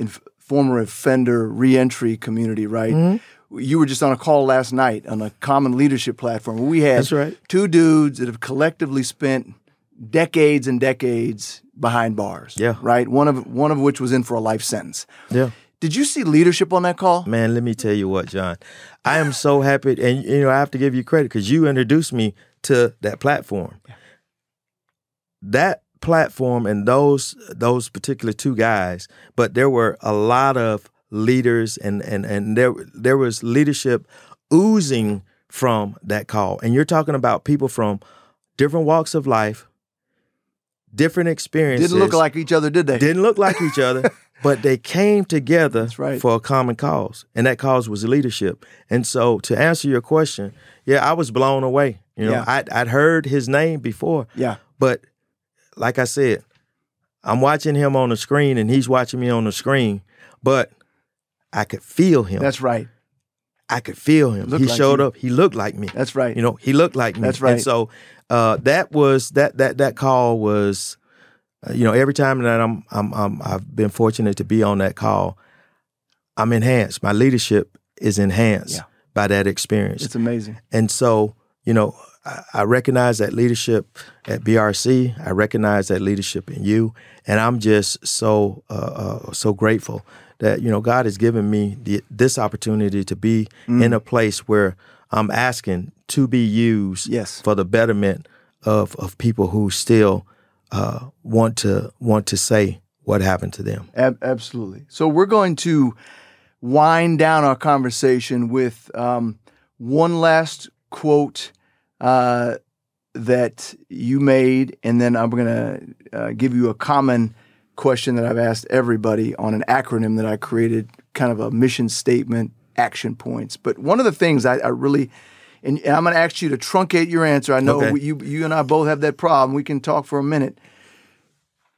f- former offender reentry community. Right. Mm-hmm. You were just on a call last night on a common leadership platform. We had That's right. two dudes that have collectively spent decades and decades behind bars. Yeah. Right. One of one of which was in for a life sentence. Yeah. Did you see leadership on that call? Man, let me tell you what, John. I am so happy, and you know I have to give you credit because you introduced me to that platform. That platform and those those particular two guys, but there were a lot of leaders, and and and there there was leadership oozing from that call. And you're talking about people from different walks of life, different experiences. Didn't look like each other, did they? didn't look like each other, but they came together right. for a common cause, and that cause was leadership. And so, to answer your question, yeah, I was blown away. You know, Yeah. I'd, I'd heard his name before, Yeah. but like I said, I'm watching him on the screen, and he's watching me on the screen, but I could feel him. That's right. I could feel him. He like showed you. up. He looked like me. That's right. You know, he looked like me. That's right. And so uh, that was that that that call was, uh, you know, every time that I'm I'm, I'm I've been fortunate to be on that call, I'm enhanced. My leadership is enhanced Yeah. by that experience. it's amazing. And so, you know, I, I recognize that leadership at BRC. I recognize that leadership in you, and I'm just so uh, uh, so grateful that you know God has given me the, this opportunity to be Mm. in a place where I'm asking to be used Yes. for the betterment of of people who still uh, want to want to say what happened to them. Ab- absolutely. So we're going to wind down our conversation with um, one last quote uh, that you made, and then I'm going to uh, give you a common question that I've asked everybody on an acronym that I created, kind of a mission statement, action points. But one of the things I, I really and, and I'm going to ask you to truncate your answer. I know Okay. we, you you and I both have that problem. We can talk for a minute.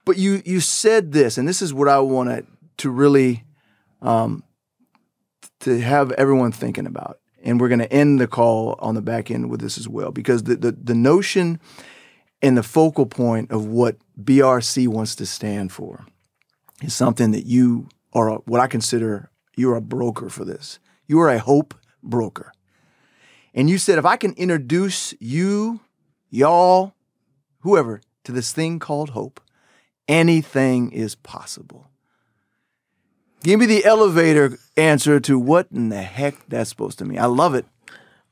But you you said this, and this is what I want to really um, to have everyone thinking about. And we're going to end the call on the back end with this as well, because the, the, the notion and the focal point of what BRC wants to stand for is something that you are what I consider you're a broker for this. You are a hope broker. And you said, if I can introduce you, y'all, whoever, to this thing called hope, anything is possible. Give me the elevator answer to what in the heck that's supposed to mean. I love it.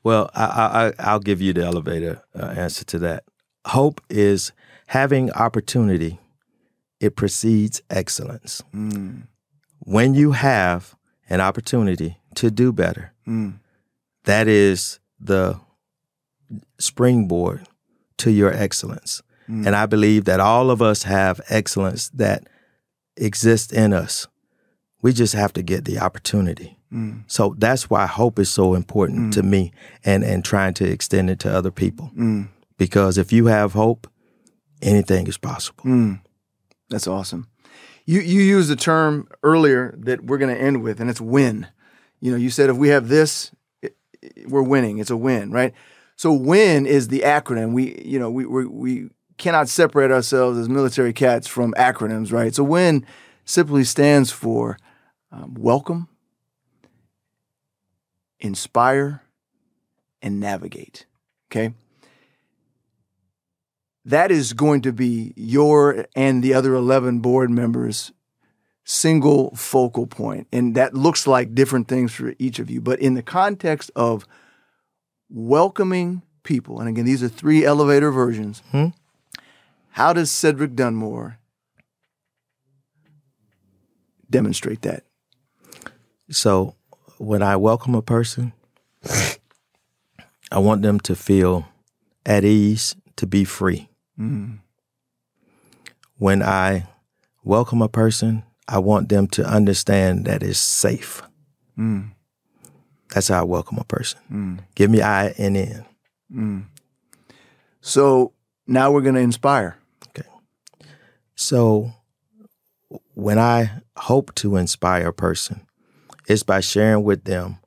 Well, I, I, I'll give you the elevator uh, answer to that. Hope is having opportunity. It precedes excellence. Mm. When you have an opportunity to do better, Mm. that is the springboard to your excellence. Mm. And I believe that all of us have excellence that exists in us. We just have to get the opportunity. Mm. So that's why hope is so important to me and, and trying to extend it to other people. Mm. Because if you have hope, anything is possible. Mm. That's awesome. You you used a term earlier that we're going to end with, and it's win. You know, you said if we have this, it, it- we're winning. It's a win, right? So win is the acronym. We you know we we, we cannot separate ourselves as military cats from acronyms, right? So win simply stands for um, welcome, inspire, and navigate. Okay that is going to be your and the other 11 board members single focal point and that looks like different things for each of you but in the context of welcoming people and again these are three elevator versions Hmm. how does cedric dunmore demonstrate that So when I welcome a person, I want them to feel at ease, to be free. Mm. When I welcome a person, I want them to understand that it's safe. Mm. That's how I welcome a person. Mm. Give me I and N. Mm. so now we're going to inspire Okay. So when I hope to inspire a person, it's by sharing with them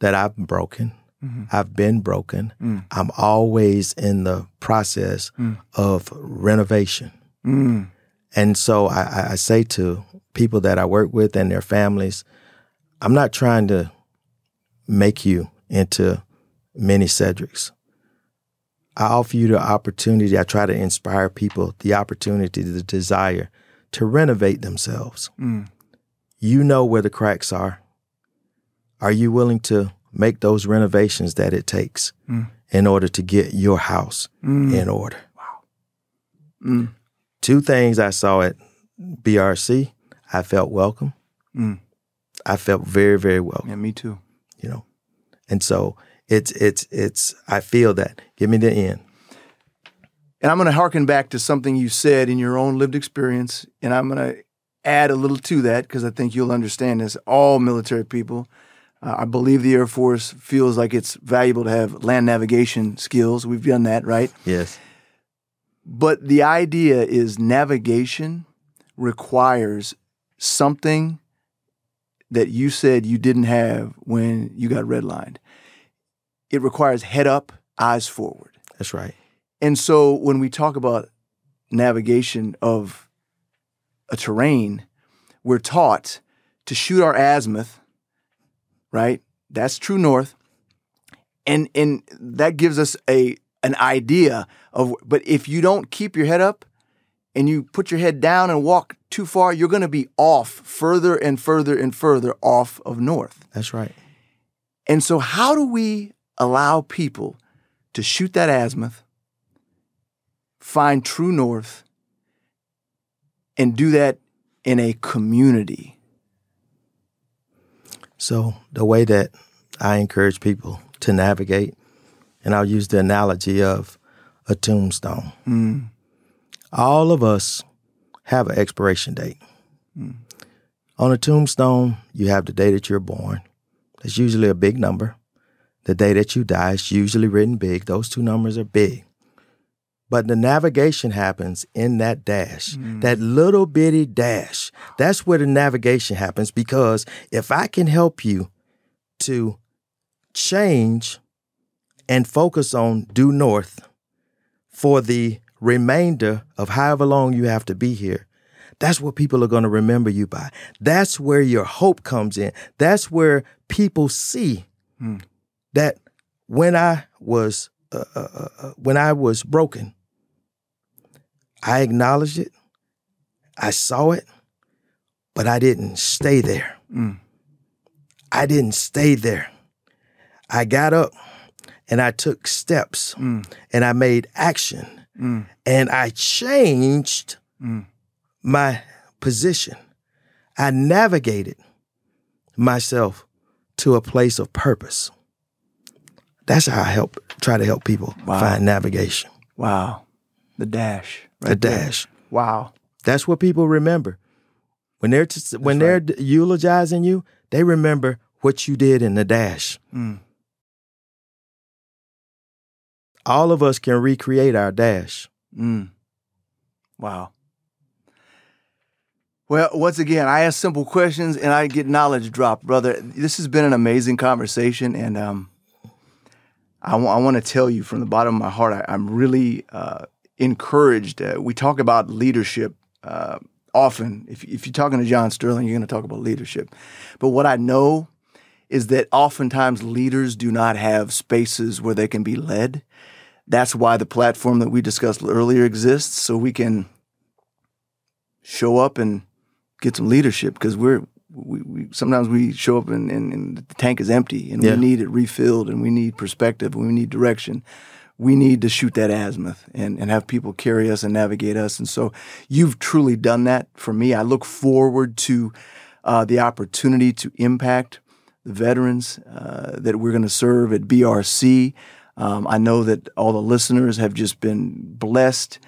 that I've broken. Mhm. I've been broken. Mm. I'm always in the process Mm. of renovation. Mm. And so I, I- I say to people that I work with and their families, I'm not trying to make you into many Cedrics. I offer you the opportunity, I try to inspire people the opportunity, the desire to renovate themselves. Mm. You know where the cracks are. Are you willing to make those renovations that it takes Mm. in order to get your house Mm. in order? Mm. two things I saw at BRC. I felt welcome. Mm. I felt very, very welcome. yeah me too You know, and so it's it's it's. I feel that. Give me the end. And I'm going to harken back to something you said in your own lived experience, and I'm going to add a little to that because I think you'll understand this. All military people, uh, I believe the Air Force feels like it's valuable to have land navigation skills. We've done that, right? Yes. But the idea is navigation requires something that you said you didn't have when you got redlined. It requires head up, eyes forward. That's right. And so when we talk about navigation of a terrain, we're taught to shoot our azimuth, right? That's true north. And and that gives us a an idea of but if you don't keep your head up and you put your head down and walk too far, you're going to be off further and further and further off of north. That's right. And so, how do we allow people to shoot that azimuth, find true north, and do that in a community? So the way that I encourage people to navigate, and I'll use the analogy of a tombstone. Mm, All of us have an expiration date. On a tombstone, you have the day that you're born. That's usually a big number. The day that you die is usually written big. Those two numbers are big. But the navigation happens in that dash, that little bitty dash. That's where the navigation happens because if I can help you to change and focus on due north for the remainder of however long you have to be here, That's what people are going to remember you by. That's where your hope comes in. That's where people see hmm. that when I was uh, uh, uh, uh, when I was broken, I acknowledged it, I saw it, but I didn't stay there. Mm. I didn't stay there. I got up and I took steps mm. and I made action mm. and I changed mm. my position. I navigated myself to a place of purpose. That's how I help try to help people wow. find navigation. Wow. The dash. Right the there. dash. Wow. That's what people remember. When they're t- when right. they're eulogizing you, they remember what you did in the dash. Mm. All of us can recreate our dash. Mm. Wow. Well, once again, I ask simple questions and I get knowledge dropped, brother. This has been an amazing conversation, and um, I, w- I want to tell you from the bottom of my heart, I, am really uh, encouraged. Uh, we talk about leadership uh, often. If, if you're talking to John Sterling, you're going to talk about leadership. But what I know is that oftentimes leaders do not have spaces where they can be led. That's why the platform that we discussed earlier exists, so we can show up and get some leadership because we're we, we, sometimes we show up and, and, and, the tank is empty and yeah. we need it refilled and we need perspective and we need direction. We need to shoot that azimuth and, and have people carry us and navigate us. And so you've truly done that for me. I look forward to uh, the opportunity to impact the veterans uh, that we're going to serve at BRC. Um, I know that all the listeners have just been blessed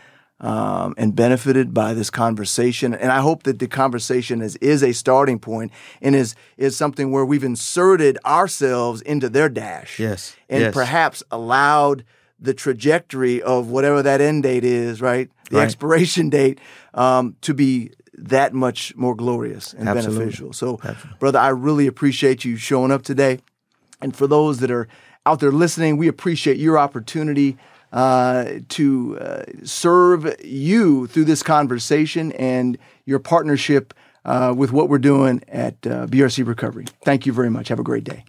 um, and benefited by this conversation. And I hope that the conversation is, is a starting point and is, is something where we've inserted ourselves into their dash. Yes. And yes. perhaps allowed the trajectory of whatever that end date is, right? The right. expiration date um, to be that much more glorious and Absolutely. beneficial. So, Absolutely. brother, I really appreciate you showing up today. And for those that are out there listening, we appreciate your opportunity uh, to uh, serve you through this conversation and your partnership uh, with what we're doing at uh, BRC Recovery. Thank you very much. Have a great day.